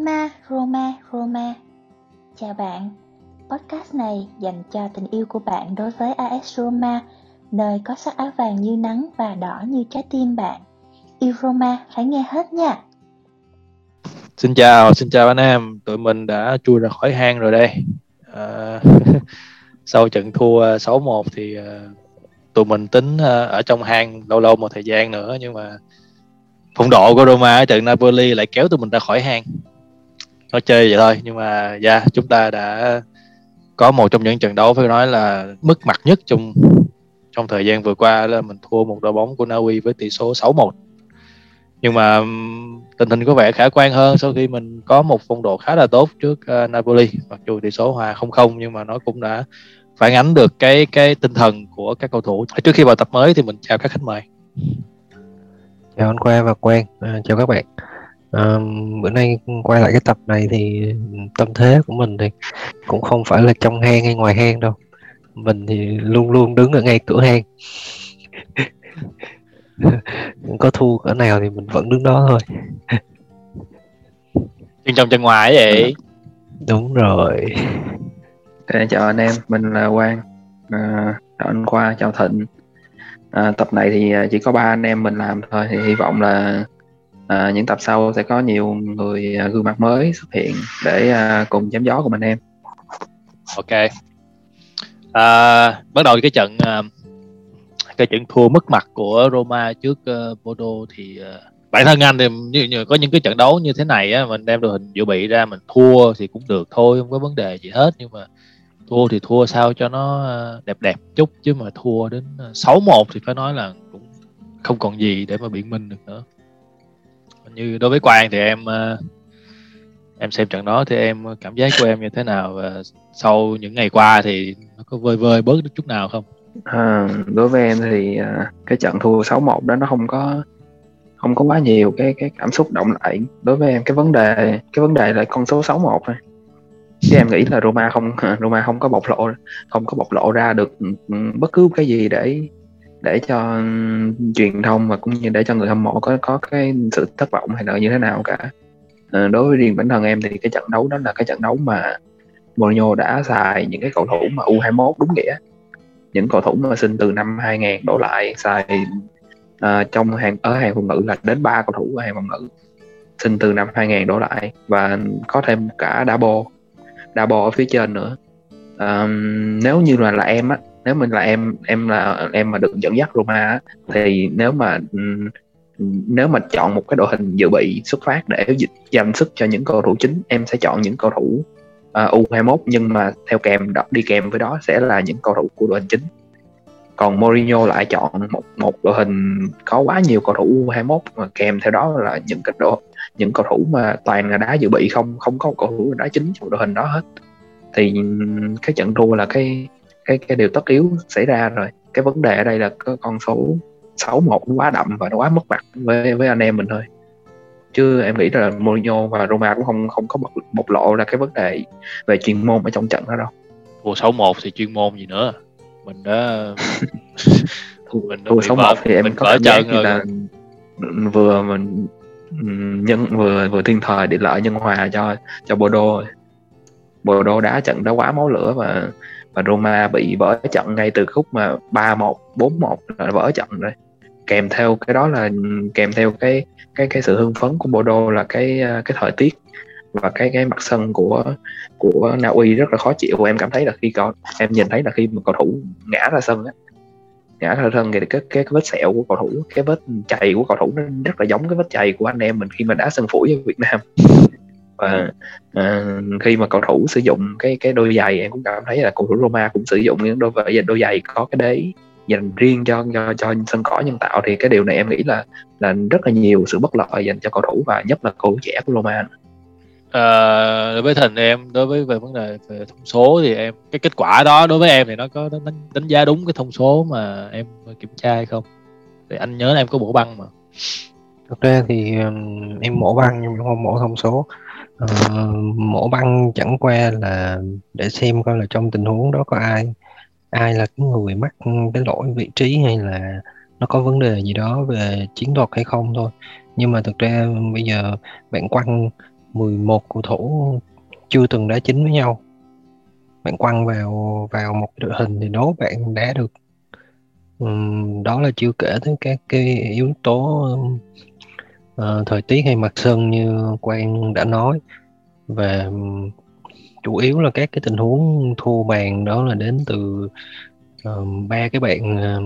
Roma, Roma, Roma. Chào bạn. Podcast này dành cho tình yêu của bạn đối với AS Roma, nơi có sắc áo vàng như nắng và đỏ như trái tim bạn. Yêu Roma phải nghe hết nha. Xin chào, xin chào anh em. Tụi mình đã chui ra khỏi hang rồi đây. À, sau trận thua 6-1 thì à, tụi mình tính à, ở trong hang lâu lâu một thời gian nữa nhưng mà phong độ của Roma ở trận Napoli lại kéo tụi mình ra khỏi hang nói chơi vậy thôi nhưng mà yeah, chúng ta đã có một trong những trận đấu phải nói là mất mặt nhất trong trong thời gian vừa qua là mình thua một đội bóng của Na Uy với tỷ số 6-1 nhưng mà tình hình có vẻ khả quan hơn sau khi mình có một phong độ khá là tốt trước uh, Napoli. Mặc dù tỷ số hòa 0-0 nhưng mà nó cũng đã phản ánh được cái cái tinh thần của các cầu thủ. Trước khi vào tập mới thì mình chào các khách mời. Chào anh Khoa và Quang. À, chào các bạn à, bữa nay quay lại cái tập này thì tâm thế của mình thì cũng không phải là trong hang hay ngoài hang đâu. Mình thì luôn luôn đứng ở ngay cửa hang. Có thua cỡ nào thì mình vẫn đứng đó thôi. Chân trong chân ngoài vậy. Đúng rồi. Chào anh em mình là quang. À, chào anh khoa chào thịnh. À, tập này thì chỉ có ba anh em mình làm thôi thì hy vọng là à, những tập sau sẽ có nhiều người à, gương mặt mới xuất hiện để à, cùng chém gió cùng anh em. Ok. À, bắt đầu cái trận à, cái trận thua mất mặt của Roma trước uh, Bodo thì uh, bản thân anh thì như, như có những cái trận đấu như thế này á mình đem đội hình dự bị ra mình thua thì cũng được thôi không có vấn đề gì hết. Nhưng mà thua thì thua sao cho nó à, đẹp đẹp chút chứ mà thua đến à, 6-1 thì phải nói là cũng không còn gì để mà biện minh được nữa như đối với Quang thì em ờ, em xem trận đó thì em cảm giác của em như thế nào? Và sau những ngày qua thì nó có vơi vơi bớt được chút nào không? À, đối với em thì à, cái trận thua 6-1 đó nó không có không có quá nhiều cái cái cảm xúc động lại. Đối với em cái vấn đề cái vấn đề là con số 61 thôi. Chứ em nghĩ là Roma không Roma không có bộc lộ không có bộc lộ ra được ừ, ừ, bất cứ cái gì để để cho truyền thông và cũng như để cho người hâm mộ có có cái sự thất vọng hay là như thế nào cả. À, đối với riêng bản thân em thì cái trận đấu đó là cái trận đấu mà Mourinho đã xài những cái cầu thủ mà U21 đúng nghĩa. Những cầu thủ mà sinh từ năm 2000 đổ lại xài uh, trong hàng ở hàng phòng ngự là đến ba cầu thủ ở hàng phòng ngự. Sinh từ năm 2000 đổ lại và có thêm cả Dabo Dabo ở phía trên nữa. Um, nếu như là là em á nếu mình là em em là em mà được dẫn dắt Roma thì nếu mà ừ, nếu mà chọn một cái đội hình dự bị xuất phát để dành sức cho những cầu thủ chính em sẽ chọn những cầu thủ à, uh, U21 nhưng mà theo kèm đi kèm với đó sẽ là những cầu thủ của đội hình chính. Còn Mourinho lại chọn một một đội hình có quá nhiều cầu thủ U21 mà kèm theo đó là những cái đội những cầu thủ mà toàn là đá dự bị không không có cầu thủ đá chính trong đội hình đó hết. Thì ừ, cái trận thua là cái cái cái điều tất yếu xảy ra rồi. Cái vấn đề ở đây là cái con số 61 nó quá đậm và nó quá mất mặt với với anh em mình thôi. Chứ em nghĩ là Mourinho và Roma cũng không không có bộc, bộc lộ ra cái vấn đề về chuyên môn ở trong trận đó đâu. Thua 6-1 thì chuyên môn gì nữa? Mình đã mình thua 6-1 thì em có cảm giác như là vừa mình nhân vừa vừa thiên thời để lợi nhân hòa cho cho Bordeaux. Bordeaux đá trận đó quá máu lửa và và Roma bị vỡ trận ngay từ khúc mà 3-1, 4-1 là vỡ trận rồi. Kèm theo cái đó là kèm theo cái cái cái sự hưng phấn của Bordeaux là cái à, cái thời tiết và cái cái mặt sân của của Na Uy rất là khó chịu em cảm thấy là khi có em nhìn thấy là khi mà cầu thủ ngã ra sân á ngã ra sân thì cái, cái cái vết sẹo của cầu thủ cái vết chày của cầu thủ nó rất là giống cái vết chày của anh em mình khi mà đá sân phủi ở Việt Nam và à, khi mà cầu thủ sử dụng cái cái đôi giày em cũng cảm thấy là cầu thủ Roma cũng sử dụng những đôi giày đôi giày có cái đế dành riêng cho cho cho sân cỏ nhân tạo thì cái điều này em nghĩ là là rất là nhiều sự bất lợi dành cho cầu thủ và nhất là cầu thủ trẻ của Roma. À, đối với thành em đối với về vấn đề về thông số thì em cái kết quả đó đối với em thì nó có đánh, đánh giá đúng cái thông số mà em kiểm tra hay không? Thì anh nhớ là em có bổ băng mà. Thực ra thì um, em mổ băng nhưng không mổ thông số uh, mổ băng chẳng qua là để xem coi là trong tình huống đó có ai ai là cái người mắc cái lỗi vị trí hay là nó có vấn đề gì đó về chiến thuật hay không thôi. Nhưng mà thực ra bây giờ bạn quăng 11 cầu thủ chưa từng đá chính với nhau. Bạn quăng vào vào một đội hình thì đố bạn đá được. Ừm, đó là chưa kể tới các cái yếu tố ờ, thời tiết hay mặt sân như Quang đã nói. Và chủ yếu là các cái tình huống thua bàn đó là đến từ ờ, ba cái bạn ờ,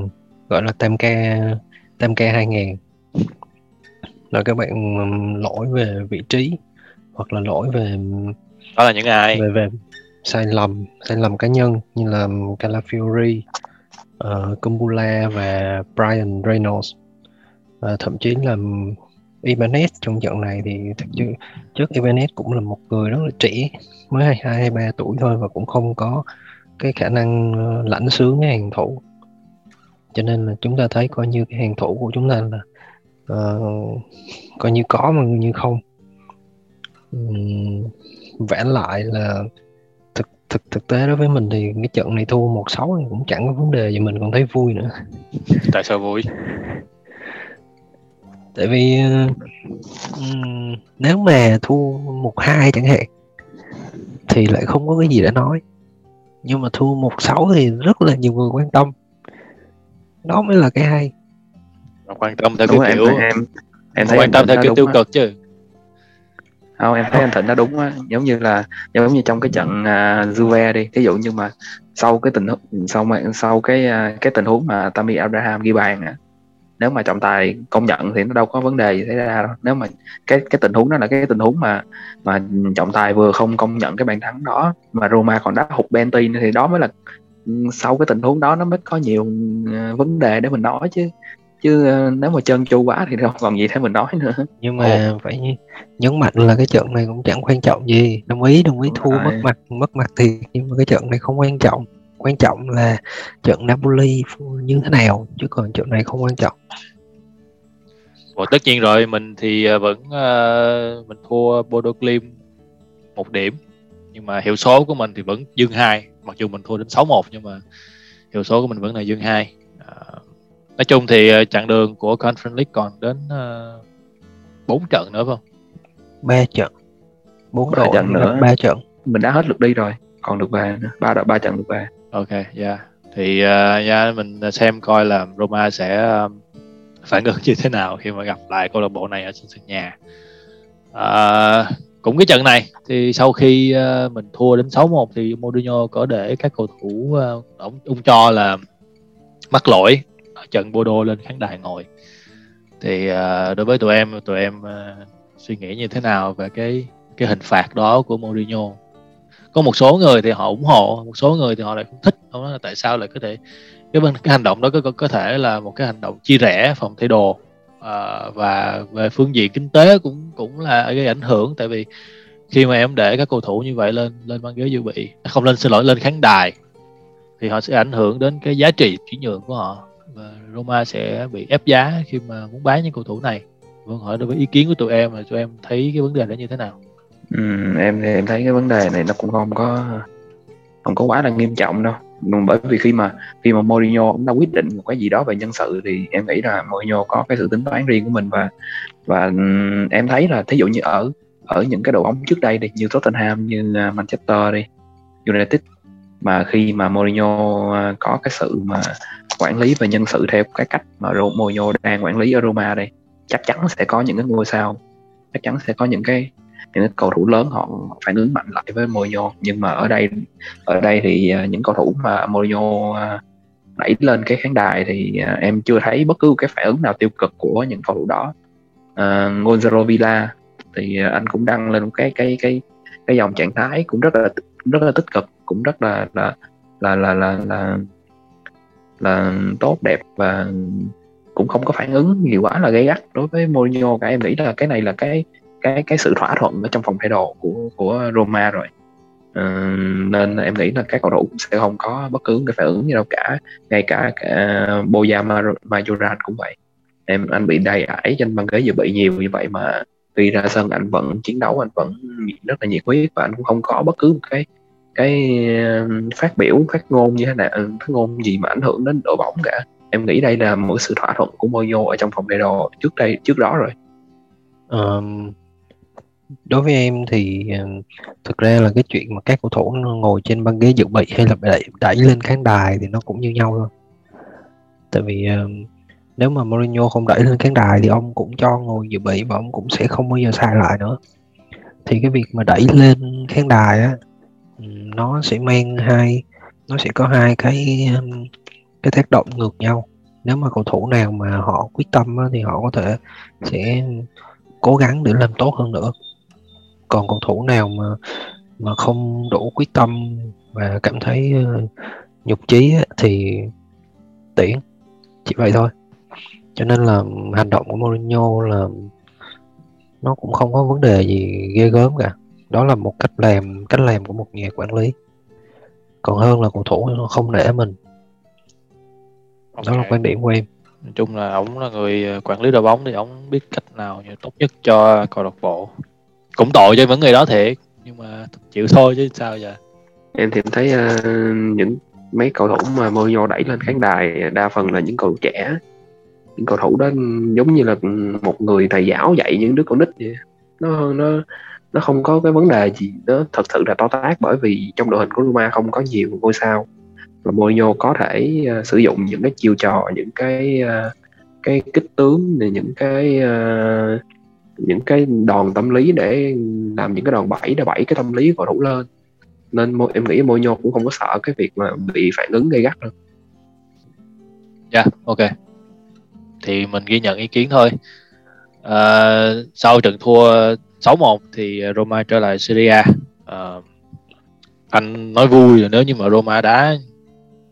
gọi là tam ca tam ca 2000 là các bạn ừm, lỗi về vị trí hoặc là lỗi về đó là những ai? về về sai lầm sai lầm cá nhân như là Calafiori, uh, Kumbula và Brian Reynolds. Và thậm chí là Ibanez trong trận này thì thực chứ trước Ibanez cũng là một người rất là trẻ mới 22 23 tuổi thôi và cũng không có cái khả năng ờ, lãnh sướng cái hàng thủ. Cho nên là chúng ta thấy coi như cái hàng thủ của chúng ta là ờ, coi như có mà như không. Ừm, vả lại là thực thực thực tế đối với mình thì cái trận này thua một sáu cũng chẳng có vấn đề gì mình còn thấy vui nữa. Tại sao vui tại vì ừm, nếu mà thua một hai chẳng hạn thì lại không có cái gì để nói. Nhưng mà thua một sáu thì rất là nhiều người quan tâm. Đó mới là cái hay. Quan tâm theo đúng cái em kiểu em em thấy quan tâm theo kiểu tiêu cực chứ. Không em thấy anh Thịnh nó đúng á. Giống như là giống như trong cái trận uh, Juve đi. Ví dụ như mà sau cái tình huống sau mà sau cái à, cái tình huống mà Tammy Abraham ghi bàn á nếu mà trọng tài công nhận thì nó đâu có vấn đề gì xảy ra đâu. Nếu mà cái cái tình huống đó là cái tình huống mà mà trọng tài vừa không công nhận cái bàn thắng đó mà Roma còn đá hụt penalty nữa thì đó mới là ừ, sau cái tình huống đó nó mới có nhiều ừ, vấn đề để mình nói chứ. Chứ ờ, nếu mà chân chu quá thì không còn gì để mình nói nữa. Nhưng mà phải nhấn mạnh là cái trận này cũng chẳng quan trọng gì. Đồng ý đồng ý thua mất mặt mất mặt thì nhưng mà cái trận này không quan trọng quan trọng là trận Napoli như thế nào chứ còn trận này không quan trọng. Ủa, tất nhiên rồi mình thì ờ, vẫn ờ, mình thua Bodo Glimt một điểm. Nhưng mà hiệu số của mình thì vẫn dương hai mặc dù mình thua đến 6-1 nhưng mà hiệu số của mình vẫn là dương hai. Ờ, nói chung thì ờ, chặng đường của Conference League còn đến ờ, 4 trận nữa phải không? Ba trận. Bốn Ba đội trận nữa. ba trận. Mình đã hết lượt đi rồi còn được ba nữa. Ba ba trận được ba Ok, yeah. Thì ờ, uh, yeah, mình ờ, xem coi là Roma sẽ um, phản ứng như thế nào khi mà gặp lại câu lạc bộ này ở sân sân nhà. uh, cũng cái trận này thì sau khi uh, mình thua đến 6-1 thì Mourinho có để các cầu thủ uh, ông, ông cho là mắc lỗi ở trận Bodo lên khán đài ngồi. Thì uh, đối với tụi em, tụi em uh, suy nghĩ như thế nào về cái cái hình phạt đó của Mourinho? Có một số người thì họ ủng hộ một số người thì họ lại không thích. Không là tại sao lại có thể cái bên cái hành động đó có có, có thể là một cái hành động chia rẽ phòng thay đồ. À, và về phương diện kinh tế cũng cũng là gây ảnh hưởng tại vì khi mà em để các cầu thủ như vậy lên lên băng ghế dự bị à, không lên xin lỗi lên khán đài thì họ sẽ ảnh hưởng đến cái giá trị chuyển nhượng của họ. Và Roma sẽ bị ép giá khi mà muốn bán những cầu thủ này. Vâng hỏi đối với ý kiến của tụi em là tụi em thấy cái vấn đề đó như thế nào? Ừ, em thì em thấy cái vấn đề này nó cũng không có không có quá là nghiêm trọng đâu. Bởi vì khi mà khi mà Mourinho cũng đã quyết định một cái gì đó về nhân sự thì em nghĩ là Mourinho có cái sự tính toán riêng của mình và và ừ, em thấy là thí dụ như ở ở những cái đội bóng trước đây đi như Tottenham như à, Manchester đi United mà khi mà Mourinho à, có cái sự mà quản lý về nhân sự theo cái cách mà Mourinho đang quản lý ở Roma đây chắc chắn sẽ có những cái ngôi sao chắc chắn sẽ có những cái những cầu thủ lớn họ phản ứng mạnh lại với Mourinho. Nhưng mà ở đây ở đây thì à, những cầu thủ mà Mourinho à, đẩy lên cái khán đài thì à, em chưa thấy bất cứ cái phản ứng nào tiêu cực của những cầu thủ đó. À, Gonzalo Villa thì anh cũng đăng lên cái cái cái cái dòng trạng thái cũng rất là rất là tích cực cũng rất là là là là là là, là tốt đẹp và cũng không có phản ứng gì quá là gây gắt đối với Mourinho cả. Em nghĩ là cái này là cái cái cái sự thỏa thuận ở trong phòng thay đồ của của Roma rồi. Uh, nên em nghĩ là các cầu thủ cũng sẽ không có bất cứ cái phản ứng gì đâu cả. Ngay cả, cả Bojan Mar- Majoran cũng vậy. Em anh bị đầy ải trên băng ghế dự bị nhiều như vậy mà khi ra sân anh vẫn chiến đấu anh vẫn rất là nhiệt huyết và anh cũng không có bất cứ một cái cái ờ, phát biểu phát ngôn như thế nào ờ, phát ngôn gì mà ảnh hưởng đến đội bóng cả. Em nghĩ đây là một sự thỏa thuận của Mourinho ở trong phòng thay đồ trước đây trước đó rồi. Um, đối với em thì ờ, thực ra là cái chuyện mà các cầu thủ ngồi trên băng ghế dự bị hay là đẩy, đẩy lên khán đài thì nó cũng như nhau thôi. Tại vì ờ, nếu mà Mourinho không đẩy lên khán đài thì ông cũng cho ngồi dự bị và ông cũng sẽ không bao giờ sai lại nữa. Thì cái việc mà đẩy lên khán đài á ừ, nó sẽ mang hai nó sẽ có hai cái ờ, cái tác động ngược nhau. Nếu mà cầu thủ nào mà họ quyết tâm á, thì họ có thể sẽ cố gắng để làm tốt hơn nữa còn cầu thủ nào mà mà không đủ quyết tâm và cảm thấy uh, nhục chí thì tiễn. Chỉ vậy thôi. Cho nên là hành động của Mourinho là nó cũng không có vấn đề gì ghê gớm cả. Đó là một cách làm cách làm của một nhà quản lý. Còn hơn là cầu thủ nó không nể mình. Okay. đó là quan điểm của em. Nói chung là ổng là người ờ, quản lý đội bóng thì ổng biết cách nào tốt nhất cho câu lạc bộ cũng tội cho những người đó thiệt nhưng mà chịu thôi chứ sao giờ. Em thì thấy uh, những mấy cầu thủ mà Mourinho đẩy lên khán đài đa phần là những cầu thủ trẻ. Những cầu thủ đó giống như là một người thầy giáo dạy những đứa con nít vậy. Nó nó nó không có cái vấn đề gì nó thật sự là to tát bởi vì trong đội hình của Roma không có nhiều ngôi sao. Và Mourinho có thể uh, sử dụng những cái chiêu trò những cái uh, cái kích tướng những cái uh, những cái đòn tâm lý để làm những cái đòn bẩy để bẩy cái tâm lý cầu thủ lên nên em nghĩ Mourinho cũng không có sợ cái việc mà bị phản ứng gây gắt đâu. Dạ, yeah, ok. Thì mình ghi nhận ý kiến thôi. À, sau trận thua 6-1 thì Roma trở lại Serie A. À, anh nói vui là nếu như mà Roma đá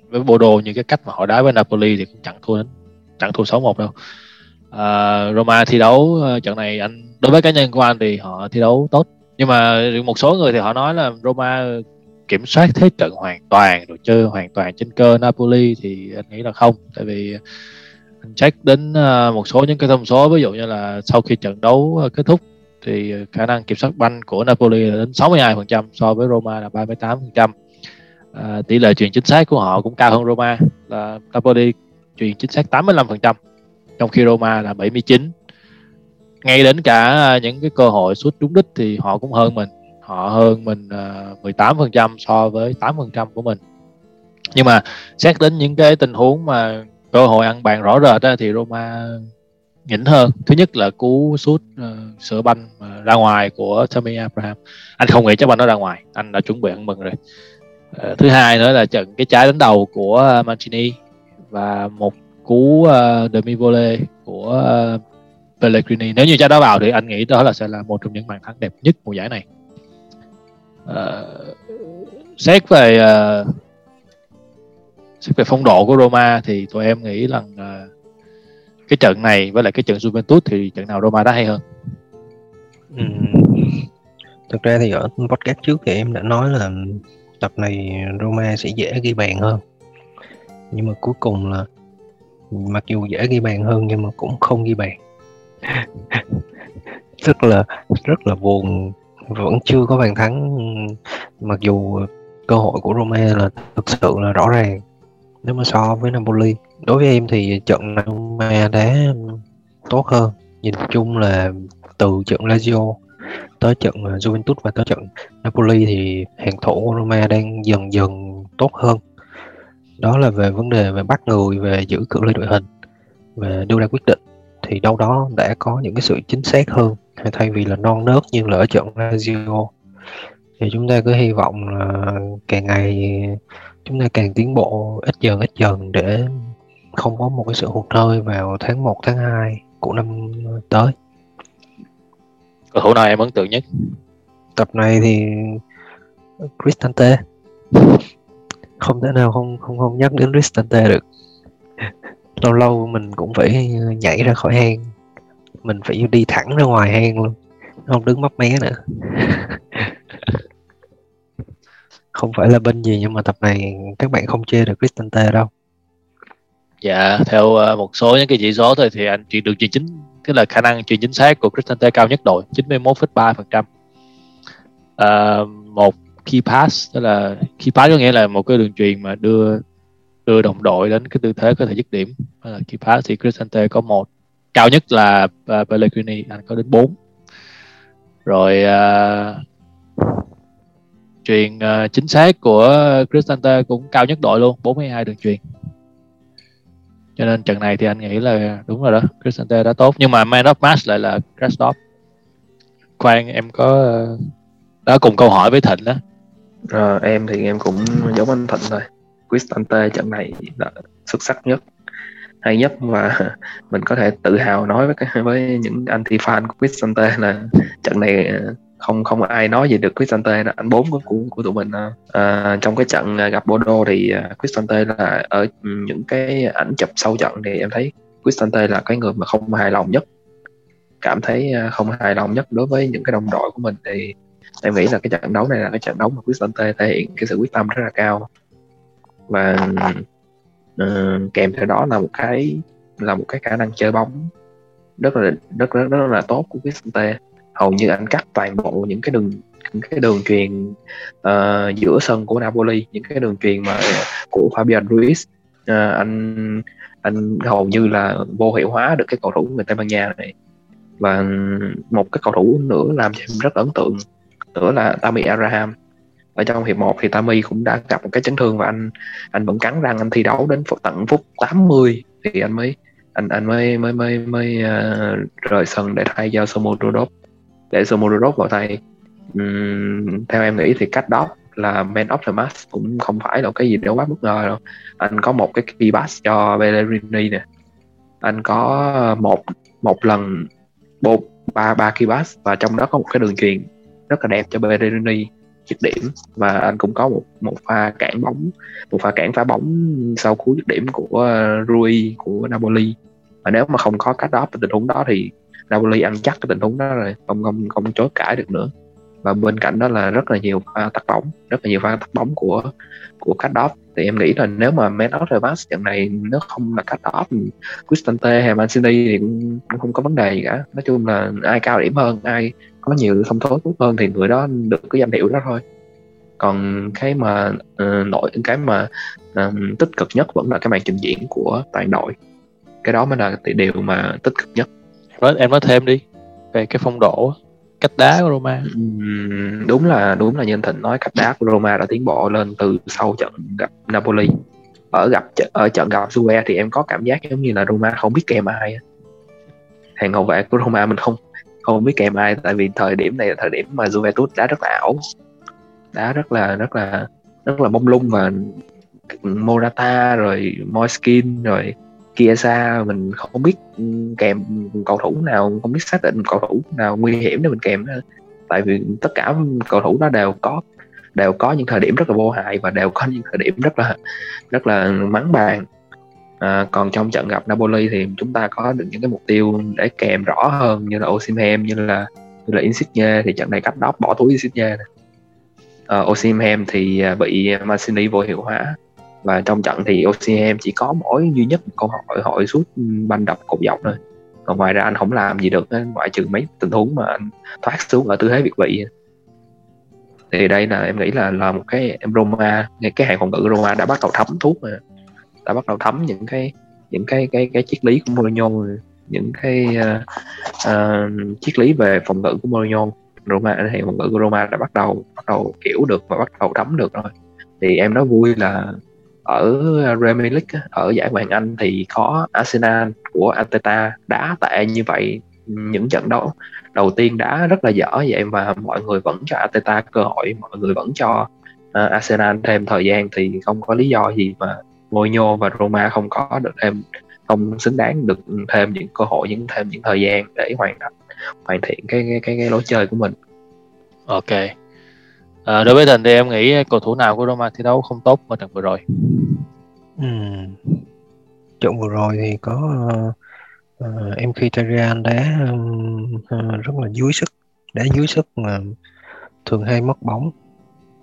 với Bordeaux như cái cách mà họ đá với Napoli thì cũng chẳng thua đến chẳng thua 6-1 đâu uh, Roma thi đấu ờ, trận này anh đối với cá nhân của anh thì họ thi đấu tốt. Nhưng mà một số người thì họ nói là Roma kiểm soát thế trận hoàn toàn rồi chơi hoàn toàn trên cơ Napoli thì anh nghĩ là không. Tại vì anh check đến ờ, một số những cái thông số ví dụ như là sau khi trận đấu kết thúc thì khả năng kiểm soát banh của Napoli là đến 62% so với Roma là 38%. À, tỷ lệ truyền chính xác của họ cũng cao hơn Roma là Napoli truyền chính xác 85% trong khi Roma là 79 ngay đến cả à, những cái cơ hội sút trúng đích thì họ cũng hơn mình. Họ hơn mình à, uh, 18% so với 8% của mình. Nhưng mà xét đến những cái tình huống mà cơ hội ăn bàn rõ rệt đó, thì Roma nhỉnh hơn. Thứ nhất là cú sút uh, sửa banh uh, ra ngoài của Tammy Abraham. Anh không nghĩ chắc banh nó ra ngoài anh đã chuẩn bị ăn mừng rồi. Uh, thứ hai nữa là trận cái trái đánh đầu của Mancini và một cú uh, ờ, demi volley của uh, Pellegrini. Nếu như cha đó vào thì anh nghĩ đó là sẽ là một trong những bàn thắng đẹp nhất mùa giải này. Uh, xét về uh, xét về phong độ của Roma thì tụi em nghĩ rằng uh, cái trận này với lại cái trận Juventus thì trận nào Roma đã hay hơn? Ừ. thực ra thì ở podcast trước thì em đã nói là tập này Roma sẽ dễ ghi bàn hơn. Nhưng mà cuối cùng là mặc dù dễ ghi bàn hơn nhưng mà cũng không ghi bàn. Rất là rất là buồn. Vẫn chưa có bàn thắng. Mặc dù cơ hội của Roma là thực sự là rõ ràng. Nếu mà so với Napoli, đối với em thì trận Roma đá tốt hơn. Nhìn chung là từ trận Lazio tới trận Juventus và tới trận Napoli thì hàng thủ của Roma đang dần dần tốt hơn đó là về vấn đề về bắt người về giữ cự ly đội hình và đưa ra quyết định. Thì đâu đó đã có những cái sự chính xác hơn thay vì là non nớt như là ở trận Lazio. Thì chúng ta cứ hy vọng là càng ngày chúng ta càng tiến bộ ít dần ít dần để không có một cái sự hụt hơi vào tháng 1, tháng 2 của năm tới. Cầu thủ nào em ấn tượng nhất? Tập này thì Cristante không thể nào không không không nhắc đến Ristante được. Lâu lâu mình cũng phải nhảy ra khỏi hang. Mình phải đi thẳng ra ngoài hang luôn. Không đứng mấp mé nữa. Không phải là bên gì nhưng mà tập này các bạn không chê được Cristante đâu. Dạ theo ờ, một số những cái chỉ số thôi thì anh chuyển được chuyển chính tức là khả năng chuyển chính xác của Cristante cao nhất đội 91,3 phần trăm. Uh, một key pass tức là key pass có nghĩa là một cái đường truyền mà đưa đưa đồng đội đến cái tư thế có thể dứt điểm. Là key pass thì Cristante có một. Cao nhất là uh, Pellegrini anh có đến 4 rồi uh, truyền uh, chính xác của Cristante cũng cao nhất đội luôn 42 đường truyền. Cho nên trận này thì anh nghĩ là đúng rồi đó Cristante đã tốt. Nhưng mà man of match lại là Krasnov khoan em có uh, đã cùng câu hỏi với Thịnh đó à, em thì em cũng giống anh Thịnh thôi. Cristante trận này là xuất sắc nhất hay nhất và mình có thể tự hào nói với với những anti fan của Cristante là trận này ờ, không không ai nói gì được Cristante là anh bốn của của, của tụi mình à, trong cái trận gặp Bordeaux thì Cristante là ở những cái ảnh chụp sau trận thì em thấy Cristante là cái người mà không hài lòng nhất. Cảm thấy không hài lòng nhất đối với những cái đồng đội của mình thì em nghĩ là cái trận đấu này là cái trận đấu mà Cristante thể hiện cái sự quyết tâm rất là cao. Và uh, kèm theo đó là một cái là một cái khả năng chơi bóng rất là rất rất rất là tốt của Cristante hầu như anh cắt toàn bộ những cái đường những cái đường truyền uh, ờ, giữa sân của Napoli những cái đường truyền mà của Fabian Ruiz. Uh, anh anh hầu như là vô hiệu hóa được cái cầu thủ người Tây Ban Nha này. Và một cái cầu thủ nữa làm cho em rất ấn tượng nữa là Tammy Abraham. Ở trong hiệp 1 thì Tammy cũng đã gặp một cái chấn thương và anh anh vẫn cắn răng anh thi đấu đến tận phút 80 thì anh mới anh anh mới mới mới mới uh, rời sân để thay cho Somodrodov để Somodrodov vào thay um, theo em nghĩ thì cách đó là man of the match cũng không phải là cái gì đó quá bất ngờ đâu. Anh có một cái key pass cho Bellerini nè. Anh có một một lần một ba ba key pass và trong đó có một cái đường truyền rất là đẹp cho Bellerini dứt điểm. Và anh cũng có một một pha cản bóng, một pha cản phá bóng sau cú dứt điểm của ờ, Rui, của Napoli. Và nếu mà không có cách đó tình huống đó thì Napoli ăn chắc cái tình huống đó rồi, không không không chối cãi được nữa. Và bên cạnh đó là rất là nhiều pha tắt bóng, rất là nhiều pha tắt bóng của của cách đó thì em nghĩ là nếu mà Man of the Match trận này nó không là cách đó Cristante hay Man City thì cũng, cũng không có vấn đề gì cả. Nói chung là ai cao điểm hơn ai có nhiều thông thố tốt hơn thì người đó được cái danh hiệu đó thôi. Còn cái mà uh, nội cái mà uh, tích cực nhất vẫn là cái màn trình diễn của toàn đội. Cái đó mới là điều mà tích cực nhất. Nói em nói thêm đi về cái phong độ cách đá của Roma. Uhm, đúng là đúng là như anh Thịnh nói cách đá của Roma đã tiến bộ lên từ sau trận gặp Napoli. Ở gặp ở trận gặp Juve thì em có cảm giác giống như là Roma không biết kèm ai hàng hậu vệ của Roma mình không không biết kèm ai tại vì thời điểm này là thời điểm mà Juventus đá rất là ảo. Đá rất là rất là rất là mông lung và Morata rồi Moiskin rồi kia xa mình không biết ừ, kèm cầu thủ nào không biết xác định cầu thủ nào nguy hiểm để mình kèm nữa. tại vì tất cả cầu thủ đó đều có đều có những thời điểm rất là vô hại và đều có những thời điểm rất là rất là mắng bàn à, còn trong trận gặp Napoli thì chúng ta có được những cái mục tiêu để kèm rõ hơn như là Osimhen như là như là Insigne thì trận này cách đó bỏ túi Insigne này. À, ờ, Osimhen thì à, bị Mancini vô hiệu hóa và trong trận thì OCM chỉ có mỗi duy nhất một câu hỏi hỏi suốt ừ, banh đập cột dọc thôi. Còn ngoài ra anh không làm gì được ngoại trừ mấy tình huống mà anh thoát xuống ở tư thế việt vị. Thì đây là em nghĩ là là một cái em Roma cái hàng phòng ngự Roma đã bắt đầu thấm thuốc rồi. Đã bắt đầu thấm những cái những cái cái cái triết lý của Mourinho những cái uh, uh, triết lý về phòng ngự của Mourinho. Roma thì phòng ngự của Roma đã bắt đầu bắt đầu kiểu được và bắt đầu thấm được rồi. Thì em nói vui là ở ờ, Premier League ở giải Ngoại hạng Anh thì có Arsenal của Arteta đá tệ như vậy những trận đấu đầu tiên đã rất là dở vậy mà mọi người vẫn cho Arteta cơ hội mọi người vẫn cho uh, Arsenal thêm thời gian thì không có lý do gì mà Mourinho và Roma không có được thêm không xứng đáng được thêm những cơ hội những thêm những thời gian để hoàn thành hoàn thiện cái cái cái, cái lối chơi của mình. Ok. À, đối với thịnh thì em nghĩ cầu thủ nào của Roma thi đấu không tốt ở trận vừa rồi? Ừ. Trận vừa rồi thì có ờ, ờ, uh, uh, Tarian đá uh, rất là dưới sức, đá dưới sức mà thường hay mất bóng,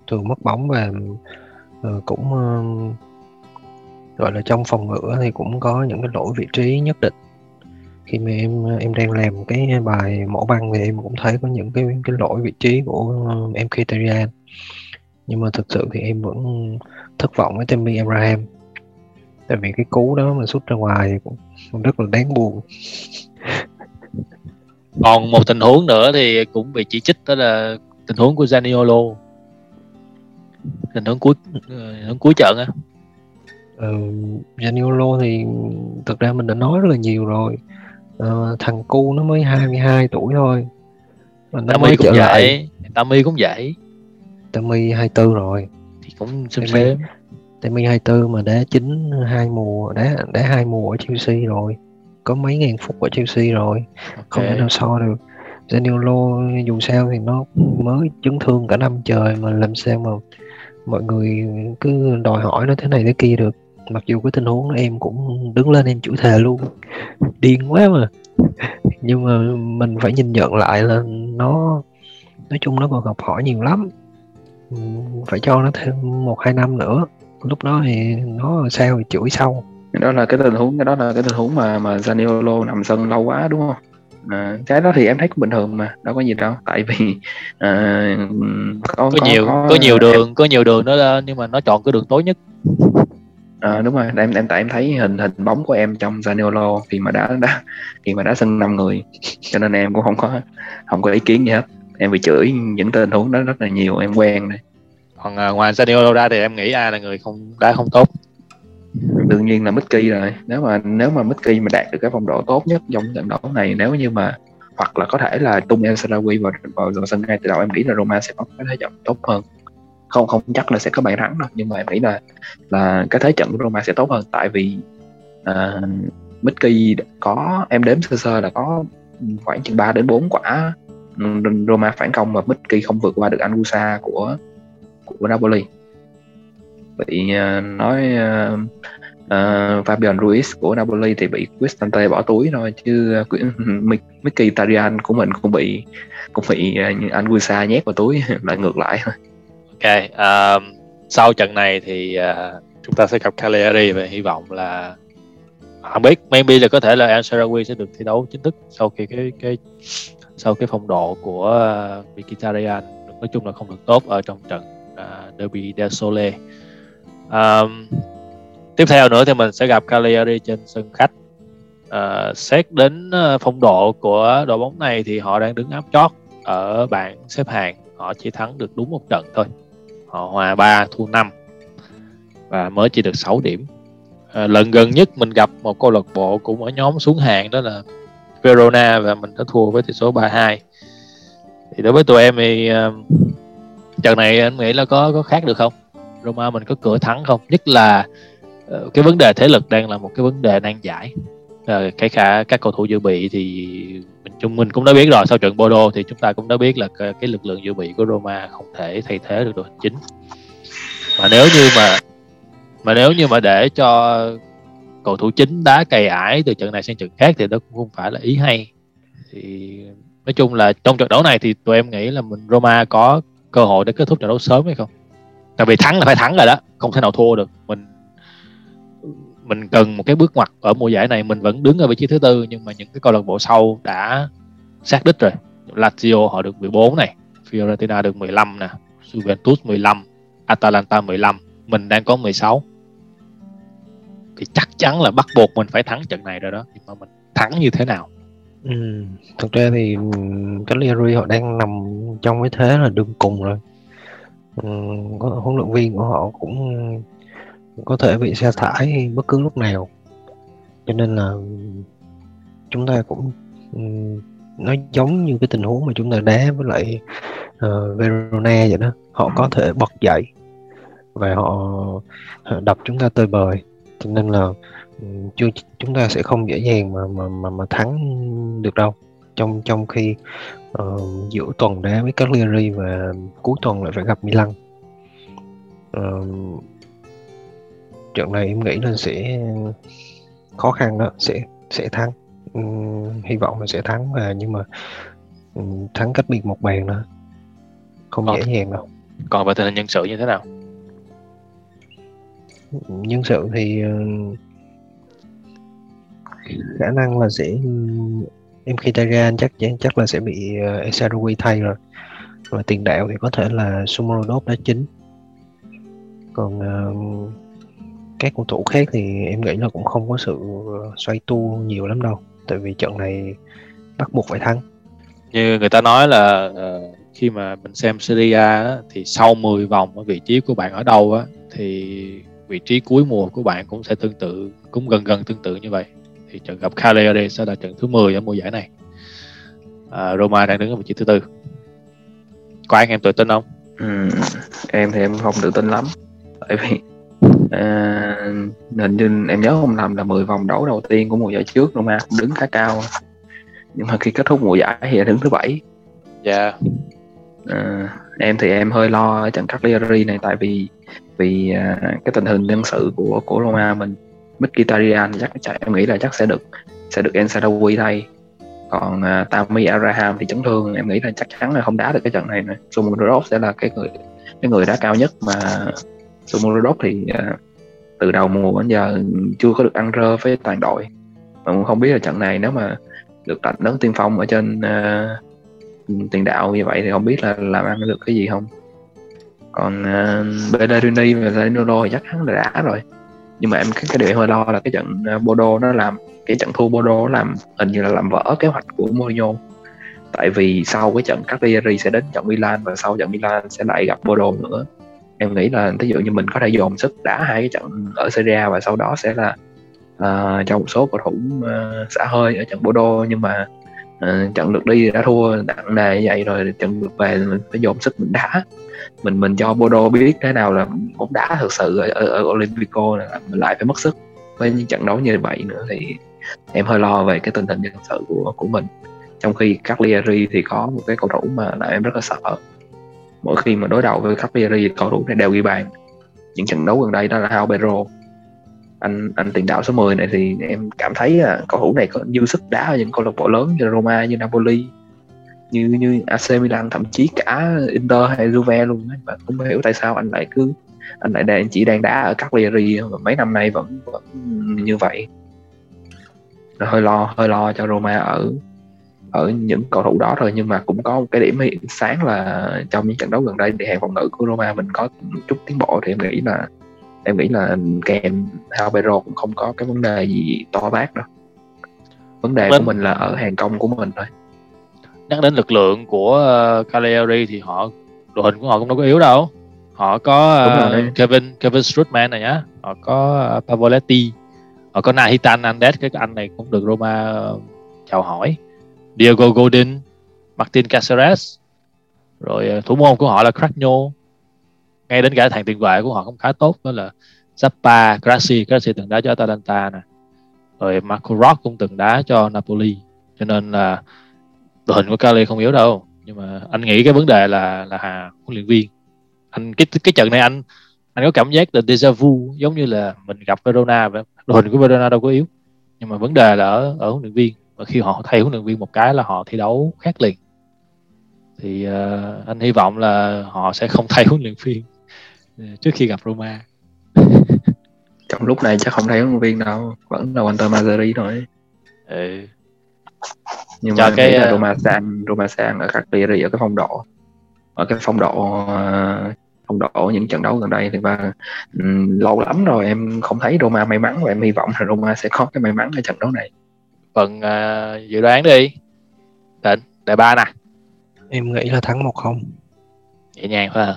thường mất bóng và uh, cũng uh, gọi là trong phòng ngự thì cũng có những cái lỗi vị trí nhất định khi mà em em đang làm cái bài mẫu băng thì em cũng thấy có những cái cái lỗi vị trí của em Mkhitaryan nhưng mà thực sự thì em vẫn thất vọng với Tammy Abraham. Tại vì cái cú đó mà xuất ra ngoài cũng rất là đáng buồn. Còn một tình huống nữa thì cũng bị chỉ trích đó là tình huống của Zaniolo. Tình huống cuối ờ, tình huống cuối trận á. Ừ, Zaniolo thì thực ra mình đã nói rất là nhiều rồi ờ, thằng cu nó mới 22 tuổi thôi. Mà nó mới cũng vậy Tami cũng vậy. Tami 24 rồi. Thì cũng xem xem Tami 24 mà đá chính hai mùa đá đá hai mùa ở Chelsea rồi. Có mấy ngàn phút ở Chelsea rồi. Okay. không thể nào so được. Zaniolo dù sao thì nó mới chấn thương cả năm trời mà làm sao mà mọi người cứ đòi hỏi nó thế này thế kia được mặc dù cái tình huống đó em cũng đứng lên em chửi thề luôn. Điên quá mà. Nhưng mà mình phải nhìn nhận lại là nó nói chung nó còn học hỏi nhiều lắm. Phải cho nó thêm một hai năm nữa. Lúc đó thì nó sao thì chửi sau. Đó là cái tình huống cái đó là cái tình huống mà mà Zaniolo nằm sân lâu quá đúng không? À, cái đó thì em thấy cũng bình thường mà đâu có gì đâu. Tại vì à, có, có, nhiều có, có nhiều đường em... có nhiều đường đó lên nhưng mà nó chọn cái đường tối nhất à, đúng rồi. Em em tại em thấy hình hình bóng của em trong Zaniolo thì mà đã đã thì mà đã sân năm người cho nên em cũng không có không có ý kiến gì hết. Em bị chửi những tình huống đó rất là nhiều em quen này còn à, ngoài Zaniolo ra thì em nghĩ ai là người không đá không tốt? Đương nhiên là Mickey rồi. Nếu mà nếu mà Mickey mà đạt được cái phong độ tốt nhất trong trận đấu này nếu như mà hoặc là có thể là tung El Sarawi vào, vào, vào sân ngay từ đầu em nghĩ là Roma sẽ có cái thế trận tốt hơn không không chắc là sẽ có bàn thắng đâu. Nhưng mà em nghĩ là là cái thế trận của Roma sẽ tốt hơn. Tại vì uh, Mickey có em đếm sơ sơ là có khoảng chừng 3 đến 4 quả Roma phản công mà Mickey không vượt qua được Angusa của của Napoli. Bị uh, nói uh, uh, Fabian Ruiz của Napoli thì bị Cristante bỏ túi thôi. Chứ uh, Mickey Tarian của mình cũng bị cũng bị uh, Anguissa nhét vào túi lại ngược lại thôi. Ok, um, sau trận này thì uh, chúng ta sẽ gặp Cagliari và hy vọng là không biết maybe là có thể là El sẽ được thi đấu chính thức sau khi cái cái sau cái phong độ của uh, Mkhitaryan. Nói chung là không được tốt ở trong trận uh, Derby del Sole. Um, tiếp theo nữa thì mình sẽ gặp Cagliari trên sân khách. Uh, xét đến uh, phong độ của đội bóng này thì họ đang đứng áp chót ở bảng xếp hạng. Họ chỉ thắng được đúng một trận thôi họ hòa 3 thua 5 và mới chỉ được 6 điểm. À, lần gần nhất mình gặp một câu lạc bộ cũng ở nhóm xuống hạng đó là Verona và mình đã thua với tỷ số 3-2 thì đối với tụi em thì uh, trận này anh nghĩ là có có khác được không? Roma mình có cửa thắng không? Nhất là uh, cái vấn đề thể lực đang là một cái vấn đề nan giải. Uh, cái khả các cầu thủ dự bị thì chúng mình cũng đã biết rồi sau trận Bordeaux thì chúng ta cũng đã biết là cái, cái lực lượng dự bị của Roma không thể thay thế được đội hình chính. Mà nếu như mà mà nếu như mà để cho cầu thủ chính đá cày ải từ trận này sang trận khác thì đó cũng không phải là ý hay. Thì nói chung là trong trận đấu này thì tụi em nghĩ là mình Roma có cơ hội để kết thúc trận đấu sớm hay không? Tại vì thắng là phải thắng rồi đó không thể nào thua được. Mình mình cần một cái bước ngoặt ở mùa giải này mình vẫn đứng ở vị trí thứ tư nhưng mà những cái câu lạc bộ sau đã xác đích rồi. Lazio họ được 14 này Fiorentina được 15 nè Juventus 15 Atalanta 15 mình đang có 16 thì chắc chắn là bắt buộc mình phải thắng trận này rồi đó nhưng mà mình thắng như thế nào? Ừ, thực ra thì ừ, Cagliari họ đang nằm trong cái thế là đường cùng rồi. Ừ, huấn luyện viên của họ cũng có thể bị sa thải bất cứ lúc nào. Cho nên là chúng ta cũng nó giống như cái tình huống mà chúng ta đá với lại uh, Verona vậy đó. Họ có thể bật dậy và họ đập chúng ta tơi bời. Cho nên là chưa chúng ta sẽ không dễ dàng mà mà mà, mà thắng được đâu. Trong trong khi uh, giữa tuần đá với Cagliari và cuối tuần lại phải gặp Milan. Uh, trận này em nghĩ là sẽ khó khăn đó sẽ sẽ thắng. Um, hy vọng là sẽ thắng và nhưng mà um, thắng cách biệt một bàn nữa. Không còn, dễ dàng đâu. còn về tình hình nhân sự như thế nào? Nhân sự thì uh, khả năng là sẽ em Mkhitaryan chắc chắc là sẽ bị uh, Esarui thay rồi. Và tiền đạo thì có thể là Sumorodov đá chính còn uh, các cầu thủ khác thì em nghĩ là cũng không có sự xoay tu nhiều lắm đâu. Tại vì trận này bắt buộc phải thắng. Như người ta nói là uh, khi mà mình xem Serie A á, thì sau 10 vòng ở vị trí của bạn ở đâu á thì vị trí cuối mùa của bạn cũng sẽ tương tự cũng gần gần tương tự như vậy. Thì trận gặp Cagliari sẽ là trận thứ 10 ở mùa giải này. À, Roma đang đứng ở vị trí thứ tư. Có anh em tự tin không? Ừ, em thì em không tự tin lắm. Tại vì à, hình như em nhớ không lầm là 10 vòng đấu đầu tiên của mùa giải trước Roma cũng đứng khá cao. Nhưng mà khi kết thúc mùa giải thì đứng thứ bảy. Dạ. Yeah. à, em thì em hơi lo ở trận Cagliari này tại vì vì à, cái tình hình nhân sự của của Roma mình Mkhitaryan chắc chắc em nghĩ là chắc sẽ được sẽ được Ensadawi thay. Còn uh, Tammy Abraham thì chấn thương em nghĩ là chắc chắn là không đá được cái trận này nữa. Sumurodov sẽ là cái người cái người đá cao nhất mà Sumurodov thì uh, từ đầu mùa đến giờ chưa có được ăn rơ với toàn đội. Mà cũng không biết là trận này nếu mà được đặt đấng tiên phong ở trên uh, tiền đạo như vậy thì không biết là làm ăn được cái gì không. Còn à, uh, Bellerini và Zanino thì chắc chắn là đã rồi. Nhưng mà em cái, cái điều em hơi lo là cái trận uh, Bodo nó làm cái trận thua Bodo làm hình như là làm vỡ kế hoạch của Mourinho. Tại vì sau cái trận Cagliari sẽ đến trận Milan và sau trận Milan sẽ lại gặp Bodo nữa em nghĩ là ví dụ như mình có thể dồn sức đá hai cái trận ở Serie A và sau đó sẽ là uh, cho một số cầu thủ uh, xả hơi ở trận Bordeaux. Nhưng mà uh, trận lượt đi đã thua nặng nề như vậy rồi trận lượt về mình phải dồn sức mình đá mình mình cho Bordeaux biết thế nào là bóng đá thực sự ở, ở, ở Olympico là mình lại phải mất sức. Với những trận đấu như vậy nữa thì em hơi lo về cái tình hình nhân sự của của mình. Trong khi Cagliari thì có một cái cầu thủ mà là em rất là sợ mỗi khi mà đối đầu với Cagliari, cầu thủ này đều ghi bàn. Những trận đấu gần đây đó là Albero anh anh tiền đạo số 10 này thì em cảm thấy là cầu thủ này có dư sức đá ở những câu lạc bộ lớn như Roma, như Napoli, như như AC Milan, thậm chí cả Inter hay Juve luôn ấy. và không hiểu tại sao anh lại cứ, anh lại đang, chỉ đang đá ở các Cagliari và mấy năm nay vẫn vẫn như vậy. Hơi lo hơi lo cho Roma ở ở những cầu thủ đó thôi nhưng mà cũng có một cái điểm hiện sáng là trong những trận đấu gần đây thì hàng phòng ngự của Roma mình có chút tiến bộ thì em nghĩ là em nghĩ là kèm Albero cũng không có cái vấn đề gì to bác đâu. Vấn đề của mình là ở hàng công của mình thôi. Nhắc đến lực lượng của uh, Cagliari thì họ đội hình của họ cũng đâu có yếu đâu. Họ có uh, Kevin Kevin Strootman này nhá họ có uh, Pavoletti họ có Nahitan Andes cái anh này cũng được Roma chào hỏi Diego Godin, Martin Caceres, rồi ờ, thủ môn của họ là Cragno ngay đến cả thằng tiền vệ của họ cũng khá tốt, đó là Zappa, Grassi. Grassi từng đá cho Atalanta nè. Rồi Marco Rock cũng từng đá cho Napoli. Cho nên là đội hình của Cali không yếu đâu. Nhưng mà anh nghĩ cái vấn đề là là hà huấn luyện viên. Anh, cái cái trận này anh anh có cảm giác là déjà vu, giống như là mình gặp Verona vậy. Đội hình của Verona đâu có yếu. Nhưng mà vấn đề là ở ở huấn luyện viên và khi họ thay huấn luyện viên một cái là họ thi đấu khác liền. Thì uh, anh hy vọng là họ sẽ không thay huấn luyện viên ờ, trước khi gặp Roma. Trong lúc này chắc không thay huấn luyện viên đâu vẫn là Walter Mazzari thôi. Ừ. nhưng Cho mà cái là Roma sang Roma sang ở các Cagliari ở cái phong độ ở cái phong độ phong độ những trận đấu gần đây thì và um, lâu lắm rồi em không thấy Roma may mắn và em hy vọng là Roma sẽ có cái may mắn ở trận đấu này phần uh, dự đoán đi. Định đại ba nè. Em nghĩ là thắng một không. Nhẹ nhàng thôi à.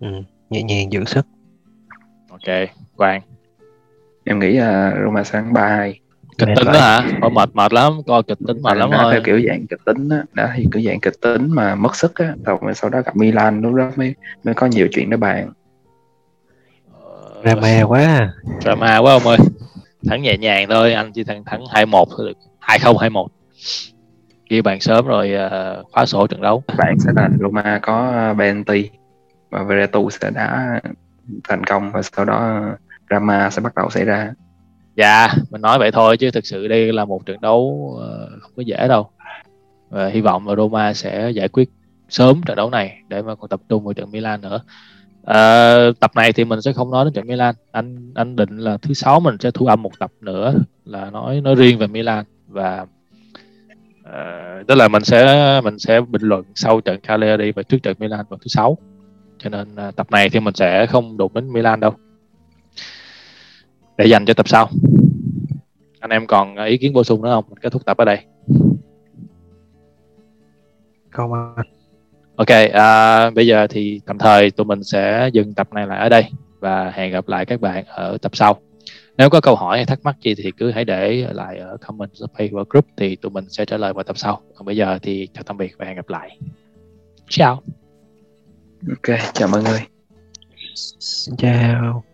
Ừ, nhẹ nhàng giữ sức. Ok quang. Em nghĩ là Roma sáng ba hai. Kịch tính đó hả? Ôi, mệt mệt lắm. Coi kịch tính mệt lắm thôi theo kiểu dạng kịch tính á. Đã thì kiểu dạng kịch tính mà mất sức á. Rồi sau đó gặp Milan lúc đó mới mới có nhiều chuyện để bàn. Drama quá drama quá ông ơi thắng nhẹ nhàng thôi anh chỉ thắng thắng hai một thôi được. Hai không hai một. Ghi bàn sớm rồi uh, khóa sổ trận đấu. Bạn sẽ là Roma có Benti và Veretu sẽ đá thành công và sau đó drama sẽ bắt đầu xảy ra. Dạ mình nói vậy thôi chứ thực sự đây là một trận đấu uh, không có dễ đâu. Và hy vọng là Roma sẽ giải quyết sớm trận đấu này để mà còn tập trung vào trận Milan nữa à, tập này thì mình sẽ không nói đến trận Milan. Anh anh định là thứ sáu mình sẽ thu âm một tập nữa là nói nói riêng về Milan. Và à, tức là mình sẽ mình sẽ bình luận sau trận Cagliari và trước trận Milan vào thứ sáu. Cho nên à, tập này thì mình sẽ không đụng đến Milan đâu. Để dành cho tập sau. Anh em còn ý kiến bổ sung nữa không? Kết thúc tập ở đây. Không anh Ok, à, bây giờ thì tạm thời tụi mình sẽ dừng tập này lại ở đây và hẹn gặp lại các bạn ở tập sau. Nếu có câu hỏi hay thắc mắc gì thì cứ hãy để lại ở comment page của group thì tụi mình sẽ trả lời vào tập sau. Còn bây giờ thì chào tạm biệt và hẹn gặp lại. Ciao. ok chào mọi người xin chào